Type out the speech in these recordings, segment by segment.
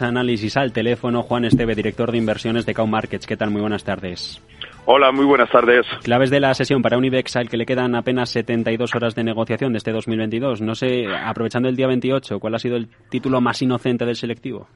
Análisis al teléfono, Juan Esteve, director de inversiones de Cow Markets. ¿Qué tal? Muy buenas tardes. Hola, muy buenas tardes. Claves de la sesión para Unibex, al que le quedan apenas 72 horas de negociación de este 2022. No sé, aprovechando el día 28, ¿cuál ha sido el título más inocente del selectivo?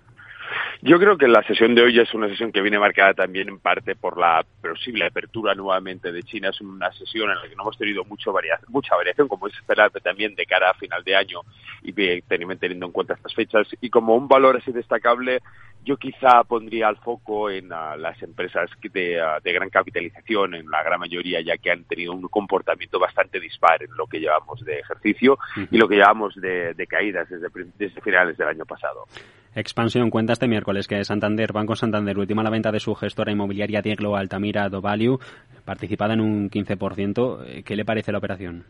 Yo creo que la sesión de hoy es una sesión que viene marcada también en parte por la posible apertura nuevamente de China. Es una sesión en la que no hemos tenido mucho mucha variación, como es esperable también de cara a final de año y teniendo en cuenta estas fechas. Y como un valor así destacable, yo quizá pondría el foco en uh, las empresas de, uh, de, gran capitalización, en la gran mayoría, ya que han tenido un comportamiento bastante dispar en lo que llevamos de ejercicio uh -huh. y lo que llevamos de, de caídas desde, desde finales del año pasado. Expansión cuenta este miércoles que Santander, Banco Santander, última la venta de su gestora inmobiliaria Dieglo Altamira Dovalue, participada en un 15%. ¿Qué le parece la operación?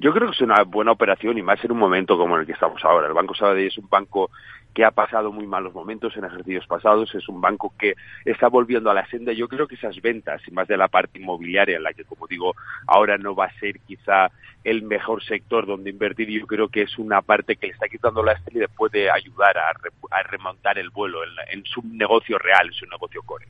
Yo creo que es una buena operación y más en un momento como en el que estamos ahora. El Banco Sabadell es un banco que ha pasado muy malos momentos en ejercicios pasados, es un banco que está volviendo a la senda. Yo creo que esas ventas, y más de la parte inmobiliaria, en la que, como digo, ahora no va a ser quizá el mejor sector donde invertir, yo creo que es una parte que le está quitando la estrella y le puede ayudar a, re a remontar el vuelo en, en su negocio real, en su negocio core.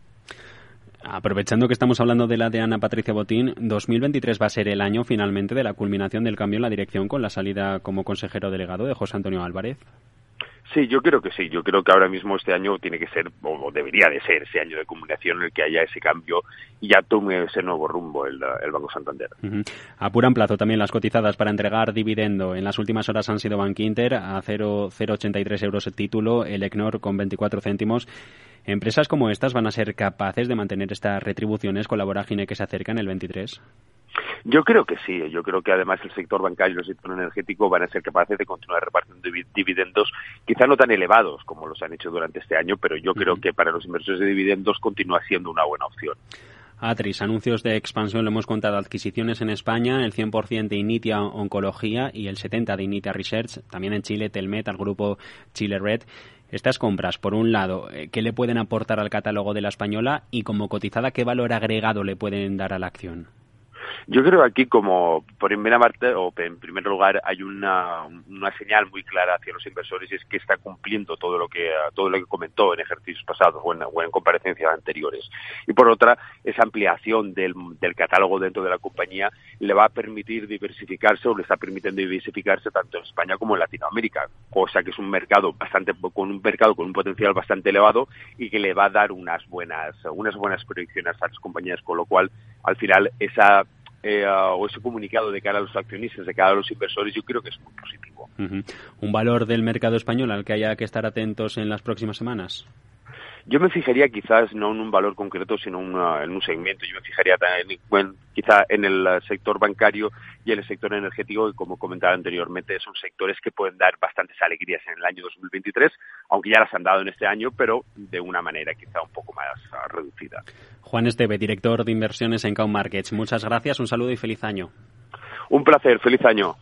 Aprovechando que estamos hablando de la de Ana Patricia Botín, 2023 va a ser el año finalmente de la culminación del cambio en la dirección con la salida como consejero delegado de José Antonio Álvarez. Sí, yo creo que sí. Yo creo que ahora mismo este año tiene que ser, o debería de ser, ese año de comunicación en el que haya ese cambio y ya tome ese nuevo rumbo el, el Banco Santander. Uh -huh. Apuran plazo también las cotizadas para entregar dividendo. En las últimas horas han sido Bank Inter a 0,83 euros el título, el ECNOR con 24 céntimos. ¿Empresas como estas van a ser capaces de mantener estas retribuciones con la vorágine que se acerca en el 23? Yo creo que sí. Yo creo que además el sector bancario y el sector energético van a ser capaces de continuar repartiendo dividendos, quizá no tan elevados como los han hecho durante este año, pero yo creo que para los inversores de dividendos continúa siendo una buena opción. Atris, anuncios de expansión, lo hemos contado, adquisiciones en España, el 100% de Initia Oncología y el 70% de Initia Research, también en Chile, Telmet, al grupo Chile Red. Estas compras, por un lado, ¿qué le pueden aportar al catálogo de la española y como cotizada, qué valor agregado le pueden dar a la acción? Yo creo aquí como primera parte o en primer lugar hay una, una señal muy clara hacia los inversores y es que está cumpliendo todo lo que todo lo que comentó en ejercicios pasados o en, o en comparecencias anteriores. Y por otra, esa ampliación del, del catálogo dentro de la compañía le va a permitir diversificarse o le está permitiendo diversificarse tanto en España como en Latinoamérica, cosa que es un mercado bastante con un mercado con un potencial bastante elevado y que le va a dar unas buenas unas buenas proyecciones a las compañías, con lo cual al final esa eh, o ese comunicado de cara a los accionistas, de cara a los inversores, yo creo que es muy positivo. ¿Un valor del mercado español al que haya que estar atentos en las próximas semanas? Yo me fijaría quizás no en un valor concreto, sino una, en un segmento. Yo me fijaría también, bueno, quizá en el sector bancario y en el sector energético, que como comentaba anteriormente, son sectores que pueden dar bastantes alegrías en el año 2023, aunque ya las han dado en este año, pero de una manera quizá un poco más uh, reducida. Juan Esteve, director de inversiones en Cow Markets. Muchas gracias, un saludo y feliz año. Un placer, feliz año.